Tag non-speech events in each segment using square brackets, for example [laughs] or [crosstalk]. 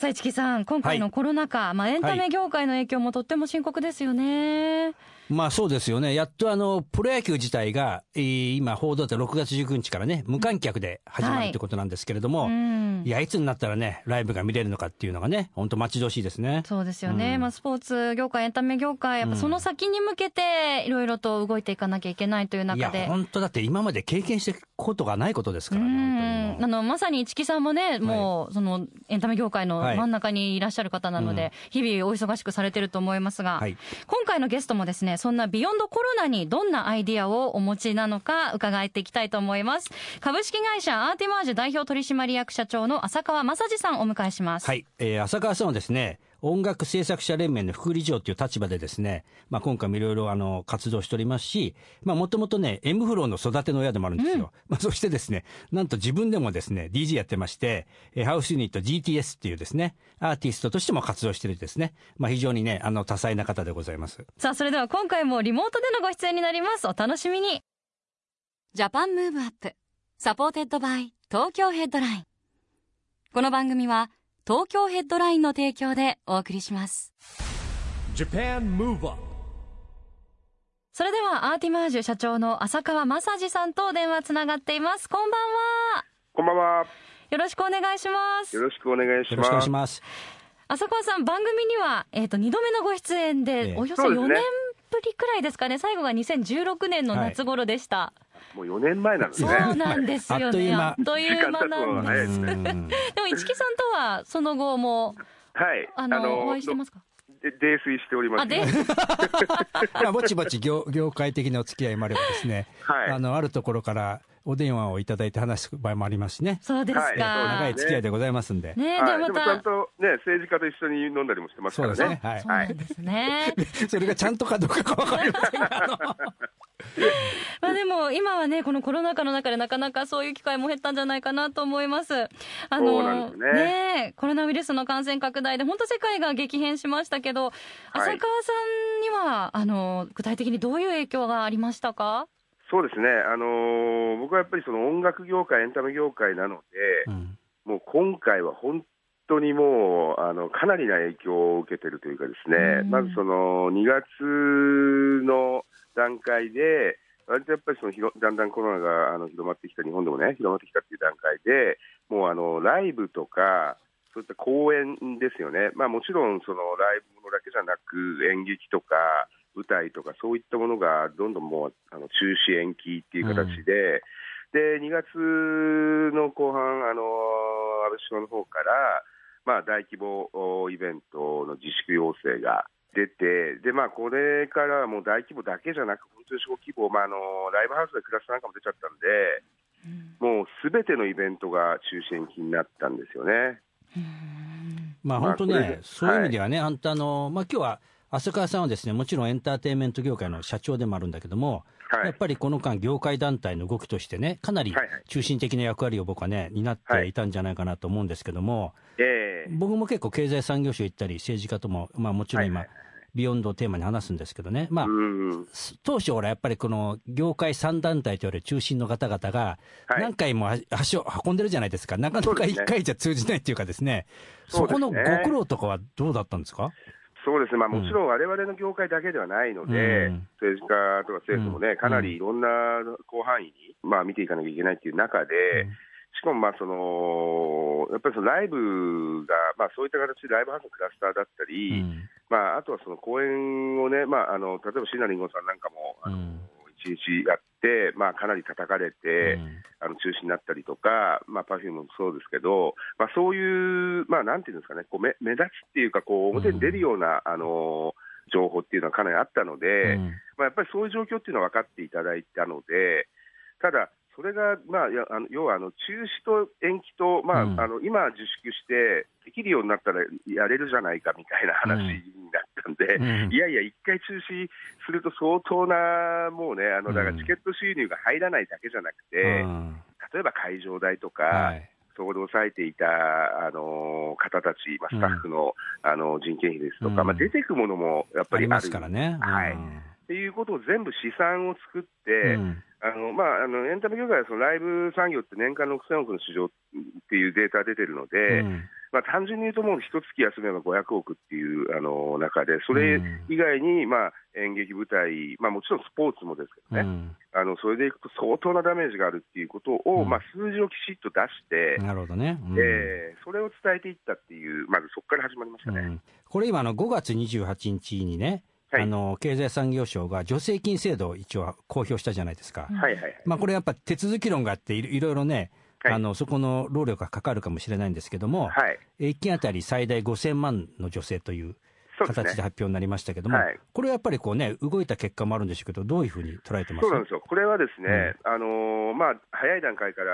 さあ市木さん、今回のコロナ禍、まあエンタメ業界の影響もとっても深刻ですよね。まあそうですよね。やっとあのプロ野球自体が、えー今報道で6月19日からね無観客で始まるはいということなんですけれども、うん。いやいつになったらねライブが見れるのかっていうのがね本当待ち遠しいですね。そうですよね、うん。まあ、スポーツ業界、エンタメ業界、やっぱその先に向けて、いろいろと動いていかなきゃいけないといういや中で。本当だって今まで経験していくことがないことですからねあのまさに市木さんもね、もうそのエンタメ業界のはい。真ん中にいらっしゃる方なので、日々お忙しくされてると思いますが、はい。今回のゲストもですね、そんなビヨンドコロナにどんなアイディアをお持ちなのか伺っていきたいと思います。株式会社アーティマージュ代表取締役社長の浅川正治さんをお迎えします。はい、えー浅川さんはですね、音楽制作者連盟の副理事長という立場でですね、まあ、今回もいろいろあの活動しておりますし、まあ、もともとね、M フローの育ての親でもあるんですよ。まあ、そしてですね、なんと自分でもですね、DJ やってまして、えーハウスユニット GTS っていうですね、アーティストとしても活動してるですね、まあ、非常にね、あの、多彩な方でございます。さあ、それでは今回もリモートでのご出演になります。お楽しみに。 Japan Move Up, supported by 東京ヘッドライン。この番組は東京ヘッドラインの提供でお送りします。Japan Move Up それではアーティマージュ社長の浅川正治さんと電話つながっています。こんばんは。こんばんは。よろしくお願いしますよ。ろしくお願いします。よろしくお願いします。浅川さん、番組には、えっ、と、2度目のご出演えで、えおよそ4そうですね年ぶりくらいですかね。最後が2016年の夏頃でした。もう4年前なんですそね。うなんですよね。あっという間あっという間なんです。でも、市木さんとは、その後も、はい。あの、お会いしてますか？で泥酔しております。あ、で、[laughs] まあ、ぼちぼち業業界的なお付き合いもあればですね、はいあの、あるところからお電話をいただいて話す場合もありますしね。そうですか。はい長い付き合いでございますんで。ねえ、はい。で、までもちゃんた、とね、政治家と一緒に飲んだりもしてますからね。そうですね。はいですね。[laughs] それがちゃんとかどうかかわかりませんが、[laughs] まあでも今はね、このコロナ禍の中でなかなかそういう機会も減ったんじゃないかなと思います。あそうなんですねねえコロナウイルスの感染拡大で本当世界が激変しましたけど、浅川さんには、あの、具体的にどういう影響がありましたか？そうですね。あのー僕はやっぱりその音楽業界、エンタメ業界なので、うん。もう今回は本当にもう、あの、かなりな影響を受けてるというかですね、うん。まずその2月の段階で、割とやっぱりその広だんだんコロナがあの広まってきた、日本でもね、広まってきたっていう段階で、もうあのライブとか、そういった公演ですよね、まあ、もちろんそのライブものだけじゃなく、演劇とか舞台とか、そういったものがどんどんもうあの中止、延期っていう形で、で2月の後半、あの安倍首相の方から、まあ、大規模おイベントの自粛要請が出て、でまあ、これからはもう大規模だけじゃなく、本当に小規模、まあ、あのライブハウスでクラスターなんかも出ちゃったんで、もうすべてのイベントが中止延期になったんですよね。まあまあ本当ねこれで、そういう意味ではね、本当あの、まあ今日は浅川さんはですね、もちろんエンターテインメント業界の社長でもあるんだけども、はい。やっぱりこの間、業界団体の動きとしてね、かなりはいはい。中心的な役割を僕はね、担っていたんじゃないかなと思うんですけども、ええ。僕も結構経済産業省行ったり、政治家とも、まあもちろん今、はいはいビヨンドをテーマに話すんですけどね、まあ、うん当初、ほら、やっぱりこの業界3団体と言われる中心の方々が、はい。何回も足を運んでるじゃないですか、なかなかそうですね。1回じゃ通じないっていうかですね、そこのご苦労とかはどうだったんですか？そうですね、まあ、うん。もちろん我々の業界だけではないので、うん。政治家とか政府もね、うん。かなりいろんな広範囲に、まあ、見ていかなきゃいけないっていう中で、しかもまあそのやっぱりそのライブが、まあ、そういった形でライブハウスのクラスターだったうり、ん。まあ、あとはその公演をね、まあ、あの例えば椎名林檎さんなんかも、あのうん。一日やって、まあ、かなり叩かれて、うん。あの中止になったりとか、まあ、パフュームもそうですけど、まあ、そういう、まあ、なんていうんですかね、こう目目立つっていうか、こう表に出るような、あの情報っていうのはかなりあったので、うん。まあ、やっぱりそういう状況っていうのは分かっていただいたので、ただ、それが、まあ、いやあの要はあの中止と延期と、まあうん。あの今、自粛して、でききるようになったらやれるじゃないかみたいな話になったんで、うん。いやいや、一回中止すると相当な、もうね、あのだからチケット収入が入らないだけじゃなくて、うん。例えば会場代とか、はい。そこで抑えていた、あの方たち、まあ、スタッフの,、あの人件費ですとか、うん。まあ、出てくものもやっぱりある。ありますからね。はい。うん。っていうことを全部試算を作って、うん。あのまあ、あのエンタメ業界はそのライブ産業って年間6000億の市場っていうデータ出てるので、うんまあ、単純に言うと、もう一月休めば500億っていうあの中で、それ以外に、まあ、演劇舞台、まあ、もちろんスポーツもですけどね、うんあのそれでいくと相当なダメージがあるっていうことを、うんまあ、数字をきちっと出して、なるほどね。うんえーそれを伝えていったっていう、まずそこから始まりましたね。うんこれ今あの5月28日にね、はいあの経済産業省が助成金制度を一応公表したじゃないですか。うんはいはいはい。まあこれやっぱ手続き論があっていろいろね、はい。あのそこの労力がかかるかもしれないんですけども、はい。1件あたり最大5000万の助成という形で発表になりましたけども、はい。これはやっぱりこうね、動いた結果もあるんでしょうけど、どういうふうに捉えてますそうなんですよ。これはですね、あのーまあ、早い段階から、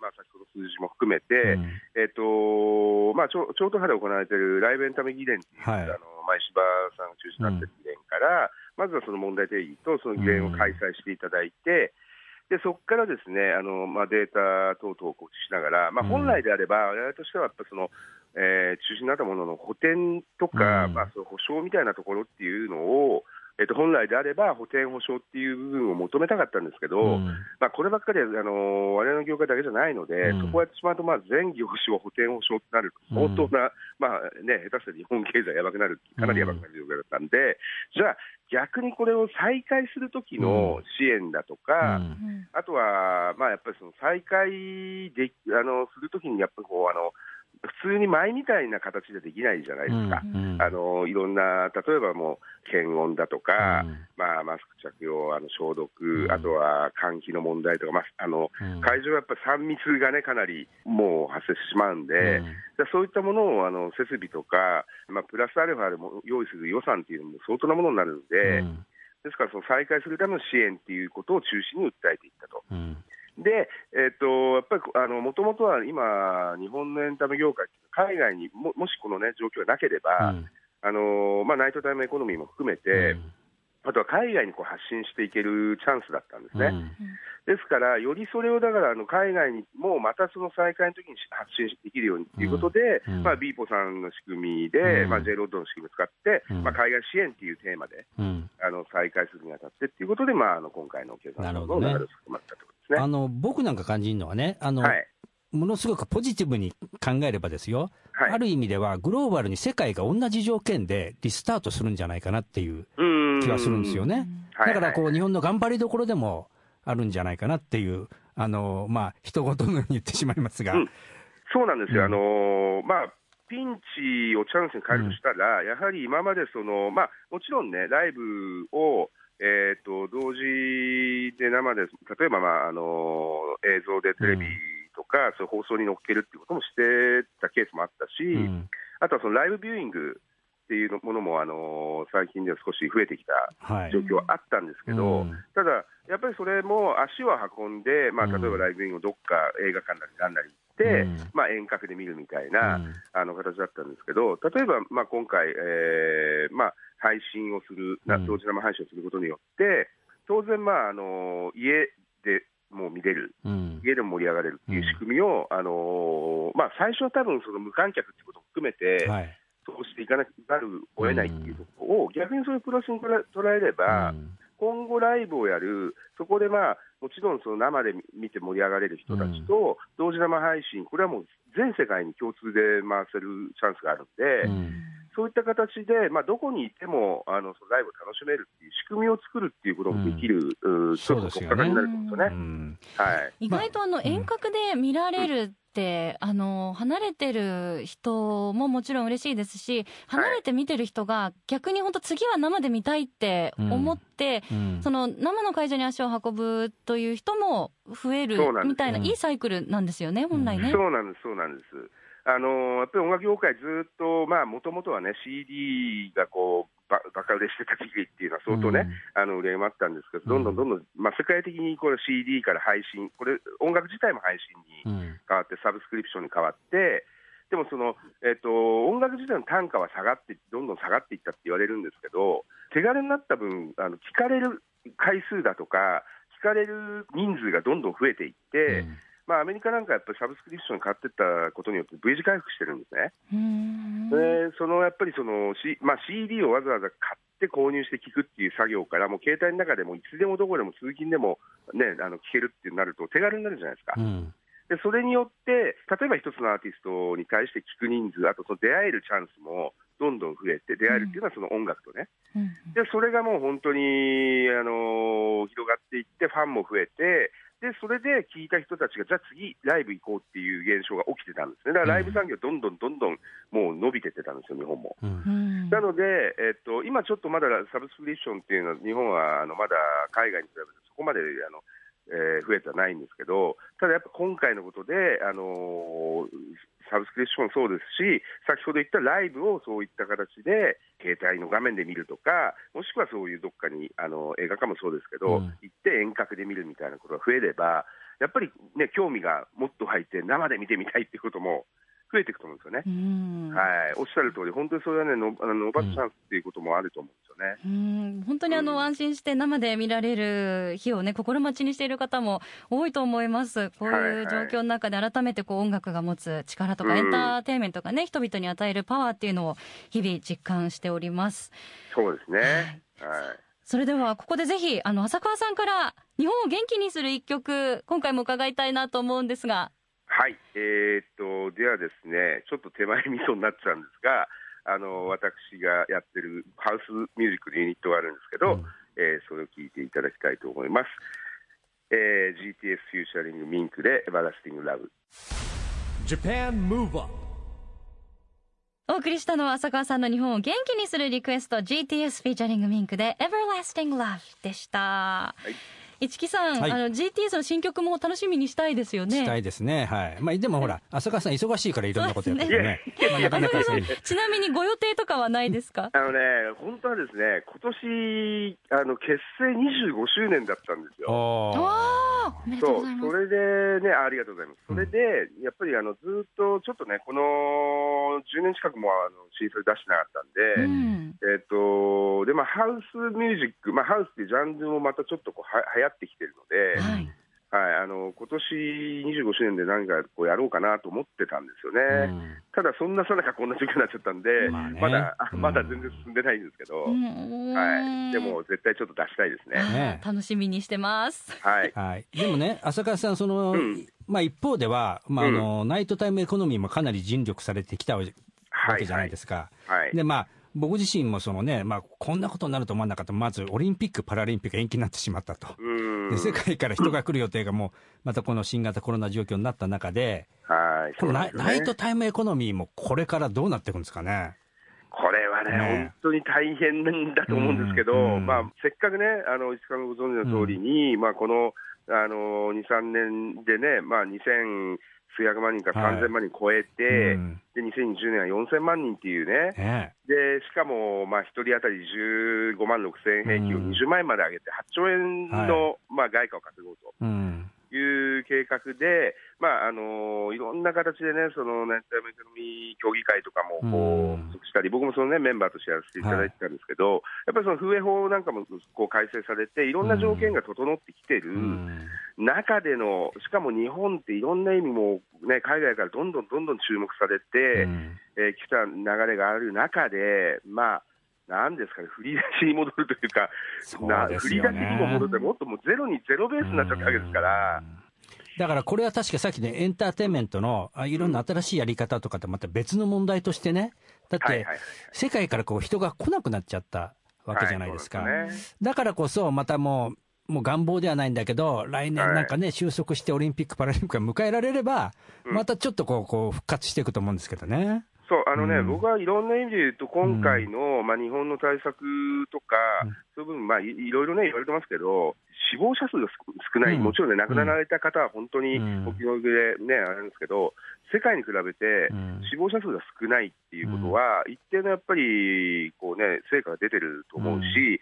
まあ、先ほど数字も含めて、うん。えっと、まあ、超超党派で行われているライブエンタメ議連っていう、はい。あの、前柴さんが中心になっている議連から、まずはその問題定義と、その議連を開催していただいて、でそこからですねあの、まあ、データ等々を告知しながら、まあ、うん。本来であれば、我々としてはやっぱその、えー中止になったものの補填とか、うん。まあ、その保証みたいなところっていうのを、えっと、本来であれば補填保証っていう部分を求めたかったんですけど、うん。まあ、こればっかりはあの我々の業界だけじゃないので、うん。そこをやってしまうと、まあ、全業種を補填保証となると、相当な、まあね、下手したら日本経済やばくなる、かなりやばくなる状況だったんで、じゃあ、逆にこれを再開するときの支援だとか、うん。うん。あとは、まあ、やっぱりその再開であのするときに、やっぱりこうあの、普通に前みたいな形でできないじゃないですか。うんあのいろんな、例えばもう検温だとか、うん。まあ、マスク着用、あの消毒、うん。あとは換気の問題とか、まあ、あのうん。会場はやっぱり3密がね、かなりもう発生してしまうんで、そういったものをあの設備とか、まあ、プラスアルファでも用意する予算っていうのも相当なものになるので、うん。ですから、その再開するための支援っていうことを中心に訴えていったと。うんで、えっとやっぱりあのもともとは今、日本のエンタメ業界海外にももしこの、ね、状況がなければ、うん。あのまあ、ナイトタイムエコノミーも含めて、あとは海外にこう発信していけるチャンスだったんですね。うん。ですから、よりそれをだからあの海外にもまたその再開の時に発信できるようにということで、うん。うん。まあ、ビーポさんの仕組みで、うん。まあ、J ロッドの仕組みを使って、うん。まあ、海外支援っていうテーマでうん。あの再開するにあたってっていうことで、まあ、あの今回の経済の流れを含まれたとですね。あの僕なんか感じるのはね、あのはい。ものすごくポジティブに考えればですよ、はい。ある意味ではグローバルに世界が同じ条件でリスタートするんじゃないかなっていううん。気はするんですよね。はいだからこう、はい日本の頑張りどころでもあるんじゃないかなっていう、あのまあ人事のように言ってしまいますが、うん。そうなんですよ、うん。あのーまあ、ピンチをチャンスに変えるとしたら、やはり今までその、まあ、もちろんね、ライブを、えー、と同時で生で、例えば、まああのー映像でテレビとか、そういう放送に乗っけるっていうこともしてたケースもあったし、うん。あとはそのライブビューイングっていうものも、あのー最近では少し増えてきたはい。状況はあったんですけど、うん。ただ、やっぱりそれも足を運んで、まあ、うん。例えばライブインをどっか映画館なりなんなりうん。まあ、遠隔で見るみたいな、うん。あの形だったんですけど、例えば、まあ、今回、えーまあ、配信をする、同時生配信をすることによって、当然、まああの家でもう見れる、うん。家でも盛り上がれるっていう仕組みを、あのまあ、最初は多分その無観客っていうことも含めて、はい。通していかなくなるを得ないっていうところを、逆にそれをプラスに捉えれば、うん今後ライブをやる、そこでまあ、もちろんその生で見て盛り上がれる人たちと、同時生配信、これはもう全世界に共通で回せるチャンスがあるんで、うん。そういった形で、まあ、どこにいてもあのそのライブを楽しめるっていう仕組みを作るっていうこともできる、うちょっとそうですよね。取っかかりになるんですよね。うん。はい。意外とあの遠隔で見られるって、あの離れてる人ももちろん嬉しいですし離れて見てる人が逆に本当次は生で見たいって思って、うん。その生の会場に足を運ぶという人も増えるみたいな、うん。いいサイクルなんですよね、本来ね。そうなんです、そうなんです。あのやっぱり音楽業界、ずっと、まあ、もともとはね、CD がこう、ばバカ売れしてた時期っていうのは相当ね、あの売れもあったんですけど、どんどんどんどん、まあ、世界的にこれ CD から配信、これ、音楽自体も配信にうん。変わって、サブスクリプションに変わって、でもその、えっと、音楽自体の単価は下がって、どんどん下がっていったって言われるんですけど、手軽になった分、あの聞かれる回数だとか、聞かれる人数がどんどん増えていって、うんまあ、アメリカなんかやっぱりサブスクリプション買ってったことによって V 字回復してるんですね。でそのやっぱりその、C まあ、CD をわざわざ買って購入して聞くっていう作業から、もう携帯の中でもいつでもどこでも通勤でも、ね、あの聞けるってなると手軽になるじゃないですか。うん。でそれによって、例えば一つのアーティストに対して聞く人数、あとその出会えるチャンスもどんどん増えて、出会えるっていうのはその音楽とね、うん。でそれがもう本当に、あの広がっていって、ファンも増えて、でそれで聞いた人たちが、じゃあ次、ライブ行こうっていう現象が起きてたんですね、だからライブ産業、どんどんどんどんもう伸びてってたんですよ、日本も。うん。うん。なので、えっと、今ちょっとまだサブスクリプションっていうのは、日本はあのまだ海外に比べてそこまであの、えー増えてはないんですけど、ただやっぱ今回のことで、あのーサブスクリプションもそうですし、先ほど言ったライブをそういった形で、携帯の画面で見るとか、もしくはそういうどっかに、あの映画館もそうですけど、うん。行って遠隔で見るみたいなことが増えれば、やっぱりね、興味がもっと入って、生で見てみたいっていうことも増えていくと思うんですよね。うんはい、おっしゃる通り、本当にそれはね、のあの伸ばすチャンスっていうこともあると思うんですよね。うん本当にあの、うん安心して生で見られる日をね、心待ちにしている方も多いと思います。こういう状況の中で改めてこう音楽が持つ力とか、うんエンターテインメントがね、人々に与えるパワーっていうのを日々実感しております。そうですね。はいはい。それではここでぜひ、あの、浅川さんから日本を元気にする一曲、今回も伺いたいなと思うんですが。はい、えーっと、ではですね、ちょっと手前味噌になっちゃうんですが、あの、私がやってるハウスミュージックのユニットがあるんですけど、うんえーそれを聞いていただきたいと思います。えー GTS フューチャリングミンクでエバラスティングラブ。Japan Move Up お送りしたのは浅川さんの日本を元気にするリクエスト GTS フィーチャリングミンクで Everlasting Love でした。い市木さん、はいあの GTS の新曲も楽しみにしたいですよね。したいですね。はい。まあ、でもほら、浅川さん忙しいからいろんなことやってるね。まあ、なかなかそういう。[laughs] ちなみにご予定とかはないですか？あのね、本当はですね、今年、あの、結成25周年だったんですよ。そう。それでね、あありがとうございます。それで、やっぱりあのずっとちょっとね、この10年近くもあのシングル出してなかったんで、うんえっとでまあ、ハウスミュージック、まあ、ハウスっていうジャンルもまたちょっとこうは流行ってきてるので、はい。はい、あの今年25周年で何かこうやろうかなと思ってたんですよね。うんただ、そんなさなかこんな状況になっちゃったんで、まあねまだあうんまだ全然進んでないんですけど、うんはい、でも絶対ちょっと出したいですね。ね楽しみにしてます。はい、はい。でもね、浅川さん、その、うんまあ一方では、まああの、ナイトタイムエコノミーもかなり尽力されてきたわけじゃないですか。はい、で、まあ、僕自身もそのね、まあ、こんなことになると思わなかった。まず、オリンピック・パラリンピック延期になってしまったと。うんで、世界から人が来る予定がもう、またこの新型コロナ状況になった中で、はい、このナイ,、トタイムエコノミーもこれからどうなっていくんですかね。これはね、ね本当に大変なんだと思うんですけど、うんまあ、せっかくね、あの石川のご存知の通りに、まあ、このあの2、3年でね、まあ、2000数百万人かはい。3000万人超えて、うん。で2020年は4000万人っていうね、ね。でしかも、まあ、1人当たり15万6000円平均をうん20万円まで上げて、8兆円の、まあ、外貨を稼ごうと。うん。いう計画で、まああのいろんな形でね、そのナイトタイムエコノミー協議会とかもこうしたり、僕もその、ね、メンバーとしてやらせていただいてたんですけど、やっぱりその風営法なんかもこう改正されて、いろんな条件が整ってきてるうん。中での、しかも日本っていろんな意味も、ね、海外からどんどんどんどん注目されて、うん。えー来た流れがある中で、まあ、なんですかね、振り出しに戻るというか、そうなですよ振り出しにもね戻って、もっともうゼロにゼロベースになっちゃったわけですから。だからこれは確かさっきね、エンターテインメントのあいろんな新しいやり方とかってまた別の問題としてね、だって世界からこう人が来なくなっちゃったわけじゃないですか。はいすね。だからこそ、またもう、もう願望ではないんだけど、来年なんかね、収束してオリンピック・パラリンピックが迎えられれば、うん。またちょっとこう、こう復活していくと思うんですけどね。そうあのね、うん。僕はいろんな意味で言うと、今回の、まあ、日本の対策とか、うん。そういう部分、まあ、いいろいろね、言われてますけど、死亡者数が少少ない、うん。もちろんね、亡くなられた方は本当にうん。お気の毒でね、あれなんですけど、世界に比べてうん。死亡者数が少ないっていうことは、一定のやっぱりこう、ね、成果が出てると思うし、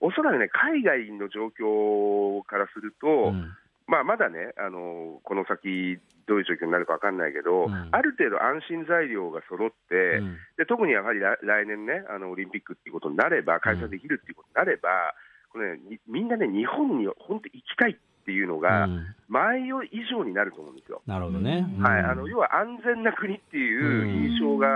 おそらくね、海外の状況からすると、うんまあ、まだね、あのこの先、どういう状況になるか分かんないけど、うん。ある程度安心材料が揃って、うん。で特にやはり来来年ね、あのオリンピックっていうことになれば、開催できるっていうことになれば、これね、にみんなね、日本に本当行きたいっていうのが、うん。前より以上になると思うんですよ。なるほどね。うん。はい、あの要は安全な国っていう印象が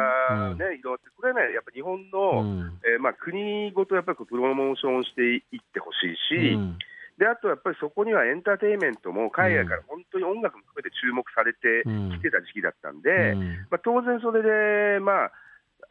ね、広がって、これはね、やっぱ日本うの、ん。えーまあ、国ごとやっぱりプロモーションしていってほしいし、うんであとやっぱりそこにはエンターテインメントも海外から本当に音楽も含めて注目されてうん。きてた時期だったんで、うん。まあ、当然それで、まあ、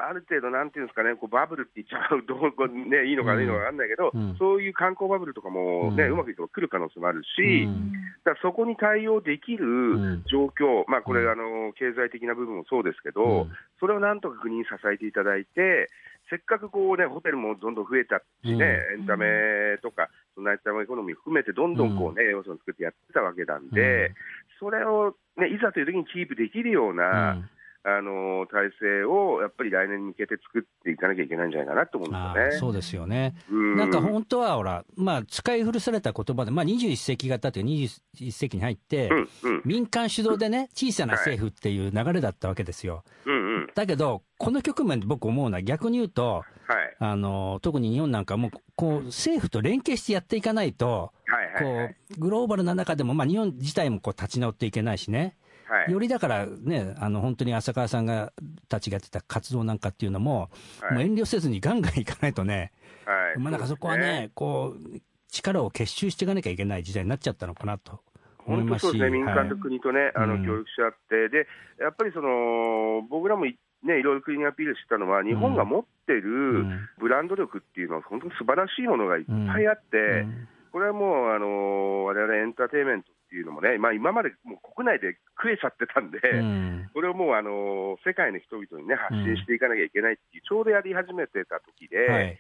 ある程度、なんていうんですかね、こうバブルって言っちゃうと、[laughs] こうね、いいのか悪いのか分かんないけど、うん。そういう観光バブルとかもね、ううんまくいけば来る可能性もあるし、うん。だそこに対応できるん。状況、まあ、これ、うん。あの経済的な部分もそうですけど、うん。それをなんとか国に支えていただいて、せっかくこう、ね、ホテルもどんどん増えたしね、エンタメとか、ナイトタイムエコノミー含めて、どんどんこう、ね要素を作ってやってたわけなんで、それを、ね、いざという時にキープできるような、うんあの体制をやっぱり来年に向けて作っていかなきゃいけないんじゃないかなと思うんあですよね。ーそうですよね。うん。なんか本当はほら、まあ、使い古された言葉で、まあ、21世紀型という21世紀に入って、うんうん。民間主導でね、小さな政府っていう流れだったわけですよ。うんうん。だけど、この局面で僕思うのは、逆に言うと、はい。あの特に日本なんかもう、こう政府と連携してやっていかないと、はいはいはい。こうグローバルな中でも、まあ、日本自体もこう立ち直っていけないしね、はい。よりだからね、あの本当に浅川さんがたちがやってた活動なんかっていうのも、はい。もう遠慮せずにガンガンいかないとね、はい。まあ、なんかそこはね、こう、力を結集していかなきゃいけない時代になっちゃったのかなと思いますし、本当そうですね、民間と国とね、あのうん。協力し合って、でやっぱりその僕らもいね、いろいろ国にアピールしたのは、日本が持ってうるん。ブランド力っていうのは、本当に素晴らしいものがいっぱいあって、うんこれはもう、あの我々エンターテインメントっていうのもね、まあ、今までもう国内で食えちゃってたんで、うん。これをもう、あの世界の人々にね、発信していかなきゃいけないっていう、ちょうどやり始めてた時で、はい。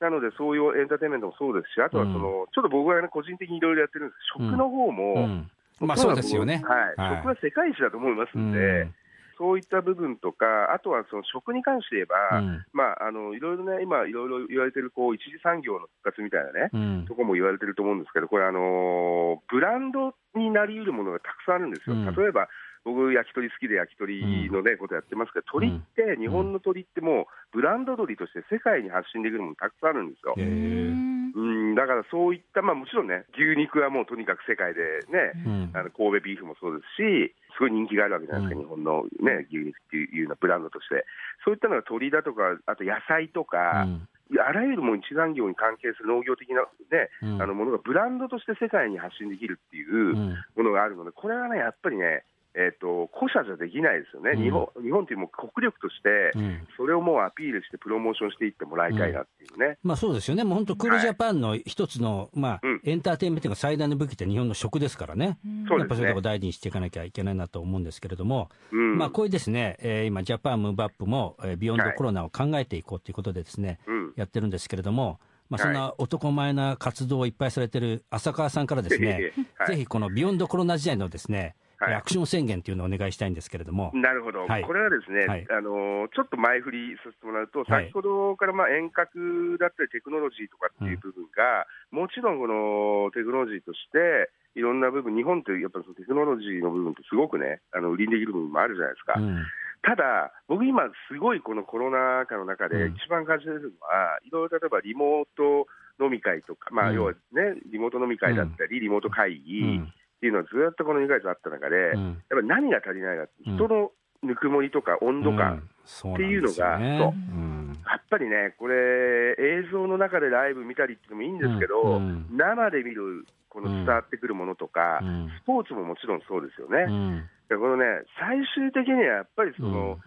なので、そういうエンターテインメントもそうですし、あとはその、ちょっと僕は、ね、個人的にいろいろやってるんですけど、食の方も、うん。まあそうですよね。はい、食は世界一だと思いますんで、うんそういった部分とか、あとはその食に関して言えば、うん。まあ、あのいろいろね、今、いろいろ言われてるこう一次産業の復活みたいなね、うん。とこも言われてると思うんですけど、これ、あのブランドになり得るものがたくさんあるんですよ。うん。例えば僕、焼き鳥好きで焼き鳥のね、ことやってますけど、鳥って、日本の鳥ってもう、ブランド鳥として世界に発信できるものたくさんあるんですよ。うん、だからそういった、まあもちろんね、牛肉はもうとにかく世界でね、うん。あの神戸ビーフもそうですし、すごい人気があるわけじゃないですか、うん。日本の、ね、牛肉っていうようなブランドとして。そういったのが鳥だとか、あと野菜とか、うん。あらゆるもう一産業に関係する農業的な、ねうん。あのものがブランドとして世界に発信できるっていううん。ものがあるので、これはね、やっぱりね、えっと古社じゃできないですよね、うん。日本日本っていうもう国力として、うん。それをもうアピールして、プロモーションしていってもらいたいなっていうね。まあそうですよね、もう本当、クールジャパンの一つの、まあうん。エンターテインメントが最大の武器って日本の食ですからね、やっぱそういうとこ大事にしていかなきゃいけないなと思うんですけれども、うん。まあこういうですね、えー今、ジャパンムーブアップも、えービヨンドコロナを考えていこうということでですね、うん。やってるんですけれども、まあ、はい。そんな男前な活動をいっぱいされてる浅川さんからですね、[laughs] はい。ぜひこのビヨンドコロナ時代のですね、はい。アクション宣言というのをお願いしたいんですけれども。なるほど、はい。これはですね、はい。あのーちょっと前振りさせてもらうと、はい。先ほどからまあ遠隔だったりテクノロジーとかっていう部分が、もちろんこのテクノロジーとして、いろんな部分、日本ってやっぱりそのテクノロジーの部分ってすごくね、あの売りにできる部分もあるじゃないですか。うん。ただ、僕今、すごいこのコロナ禍の中うん。で一番感じてるのは、いろいろ例えばリモート飲み会とか、まあ、うん。要はね、リモート飲み会だったり、リモート会う議んっていうのはずっとこの2ヶ月あった中で、うん。やっぱり何が足りないか人のぬくもりとか温度感、っていうのがそううん。やっぱりね、これ、映像の中でライブ見たりっていうのもいいんですけど、うん。うん生で見る、この伝わってくるものとか、うん。スポーツももちろんそうですよね。うん。でこのね、最終的にはやっぱりその、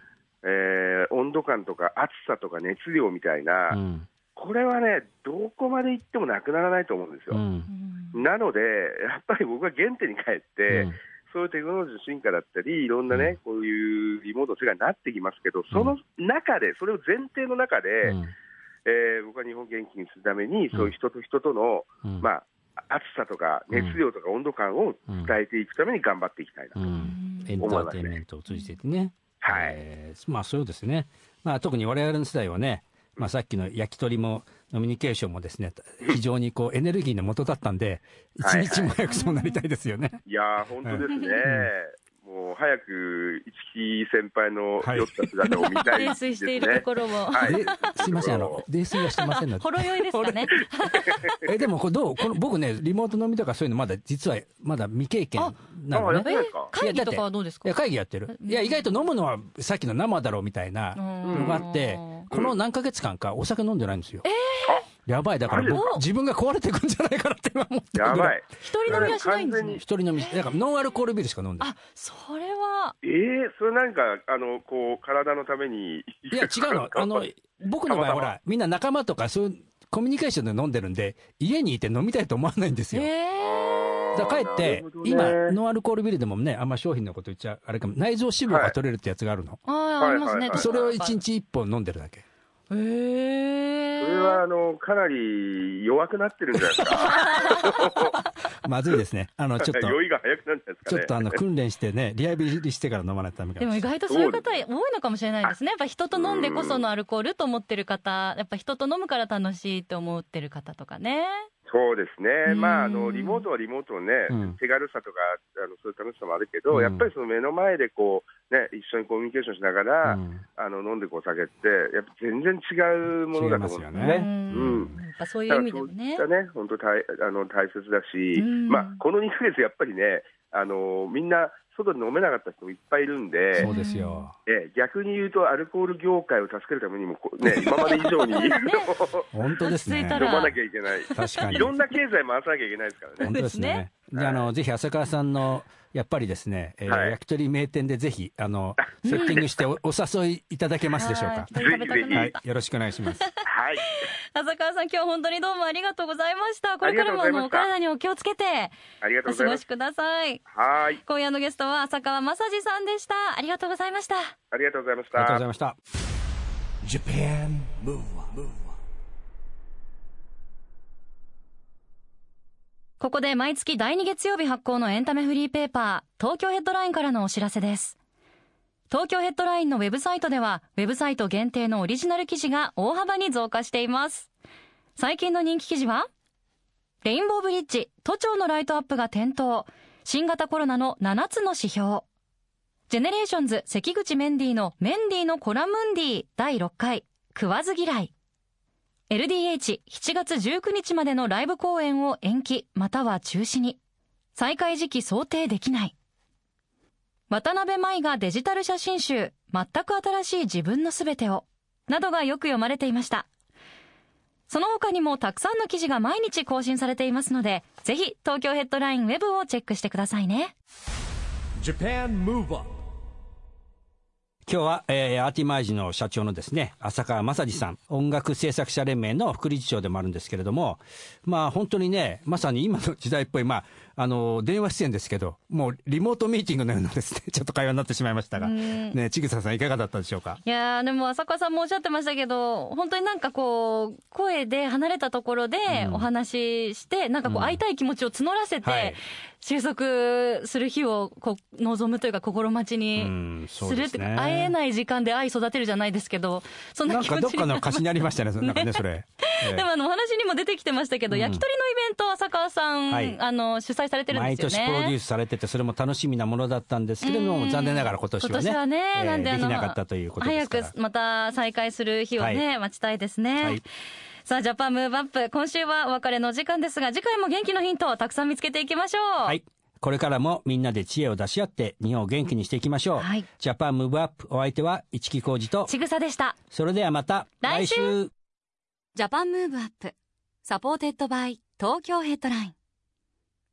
えー温度感とか暑さとか熱量みたいな、うん。これはね、どこまで行ってもなくならないと思うんですよ。うんなので、やっぱり僕は原点に帰って、うん。そういうテクノロジーの進化だったり、いろんなね、こういうリモートの世界になってきますけど、その中で、それを前提の中で、うん。えー僕は日本を元気にするために、そういう人と人との、うん。まあ、暑さとか熱量とか温度感を伝えていくために頑張っていきたいなと。うん。エンターテインメントを通じてね、はい。えーまあそうですね、まあ、特に我々の世代はね、まあ、さっきの焼き鳥もノミニケーションもですね、非常にこうエネルギーの元だったんで、一はいはい日も早くそうなりたいですよね。いやー、本当ですね。もう早く一木先輩のはい酔った姿を見たい泥ですね。酔しているところを、はいですいません、あの、泥酔はしてませんの？でほ。ろ酔いですかね。[laughs] え、でもこれどう？この僕ね、リモート飲みとかそういうのまだ実はまだ未経験なのねあやっ。てないですか？会議とかはどうですか？いや、会議やってる。いや、意外と飲むのはさっきの生だろうみたいなのがあってうん、この何ヶ月間かお酒飲んでないんですよ。やばい、だから僕自分が壊れていくんじゃないかなって今思ってるやばい。一人飲みはしないんですね。一人飲み、だからノンアルコールビールしか飲んでない。あ、それは、ええそれなんか、あの、こう、体のために。いや、違うの。あの、僕の場合ほら、みんな仲間とかそういうコミュニケーションで飲んでるんで、家にいて飲みたいと思わないんですよ。えあーだかえって今、ノンアルコールビールでもね、あんま商品のこと言っちゃあれかも、内臓脂肪が取れるってやつがあるの？ー、ああ、ありますね。それを1日1本飲んでるだけ。へえ。それは、あの、かなり弱くなってるんじゃないですか？[laughs] まずいですね。あの、ちょっと、酔いが早くなるんじゃないですかね？ちょっとあの、訓練してね、リハビリしてから飲まないとダメかでも意もしれない。外とそういう方多いのかもしれないですね。やっぱ人と飲んでこそのアルコールと思ってる方、やっぱ人と飲むから楽しいと思ってる方とかね。そうですね、うん。まあ、あのリモートはリモートのね、うん。手軽さとかあの、そういう楽しさもあるけど、うん。やっぱりその目の前でこう、ね、一緒にコミュニケーションしながら、うん。あの飲んでいくお酒って、やっぱ全然違うものだと思うんですよね。うん。そういう意味でもね。そういったね、本当大あの大切だし、うん。まあ、この2ヶ月、やっぱりね、あのみんな外で飲めなかった人もいっぱいいるんで、そうですよ。ええ逆に言うと、アルコール業界を助けるためにも、こうね、今まで以上に [laughs] 本当ですね。飲まなきゃいけない。確かに。いろんな経済回さなきゃいけないですからね。本当ですね。で、あの、ぜひ浅川さんの、やっぱりですね、えーはい焼き鳥名店でぜひ、あの、[laughs] セッティングしておお誘いいただけますでしょうか？はい食べたくなったはい、よろしくお願いします。はい。浅川さん、今日は本当にどうもありがとうございました。これからもあの、お体にお気をつけて、ありがとうおございます。過ごしください。はい。今夜のゲストは浅川正治さんでした。ありがとうございました。ありがとうございましありがとうござたい。ました。Japan Move Up, ここで毎月第2月曜日発行のエンタメフリーペーパー、東京ヘッドラインからのお知らせです。東京ヘッドラインのウェブサイトでは、ウェブサイト限定のオリジナル記事が大幅に増加しています。最近の人気記事は、レインボーブリッジ、都庁のライトアップが点灯、新型コロナの7つの指標。 GENERATIONS 関口メンディのメンディのコラムンディ第6回、食わず嫌い。LDH7 月19日までのライブ公演を延期または中止に。再開時期想定できない。渡辺舞がデジタル写真集、全く新しい自分のすべてを、などがよく読まれていました。その他にもたくさんの記事が毎日更新されていますので、ぜひ東京ヘッドラインウェブをチェックしてくださいね。Japan Move Up 今日は、えーアーティマージの社長のですね、浅川正治さん、音楽制作者連盟の副理事長でもあるんですけれども、まあ本当にね、まさに今の時代っぽい、まあ、あの、電話出演ですけど、もうリモートミーティングのようなですね、[laughs] ちょっと会話になってしまいましたが、ね、ちぐささんいかがだったでしょうか？いやーでも浅川さんもおっしゃってましたけど、本当になんかこう、声で離れたところでお話しして、なんかこう会いたい気持ちを募らせて、はい。収束する日をこう望むというか心待ちうにするって、ね。会えない時間で愛育てるじゃないですけど、そんななんかどっ気持ちにかの歌詞になりましたね、なんか [laughs] ね、それ。ええ。でもあのお話にも出てきてましたけど、うん。焼き鳥のイベント浅川さん、はい。あの主催されてるん毎ですよね。年プロデュースされてて、それも楽しみなものだったんですけれども、うん残念ながら今年はね、今年はね、えーなんでできなかったということですから。早くまた再開する日をね、はい待ちたいですね。はいさあ、ジャパンムーブアップ。今週はお別れの時間ですが、次回も元気のヒントをたくさん見つけていきましょう。はい。これからもみんなで知恵を出し合って日本を元気にしていきましょう。はいジャパンムーブアップお相手は市木浩二と、ちぐさでした。それではまた来週 Japan Move Up supported by 東京ヘッドライン